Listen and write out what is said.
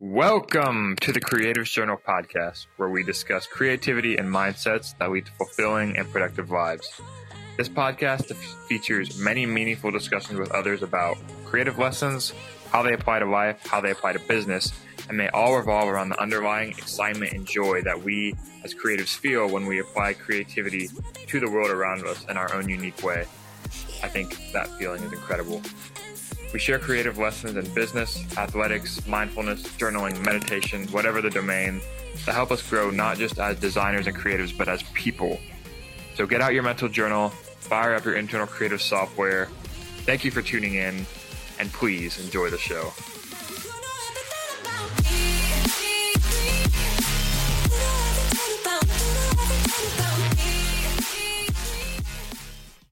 Welcome to the Creatives Journal podcast, where we discuss creativity and mindsets that lead to fulfilling and productive lives. This podcast features many meaningful discussions with others about creative lessons, how they apply to life, how they apply to business, and they all revolve around the underlying excitement and joy that we as creatives feel when we apply creativity to the world around us in our own unique way. I think that feeling is incredible. We share creative lessons in business, athletics, mindfulness, journaling, meditation, whatever the domain, to help us grow not just as designers and creatives, but as people. So get out your mental journal, fire up your internal creative software. Thank you for tuning in, and please enjoy the show.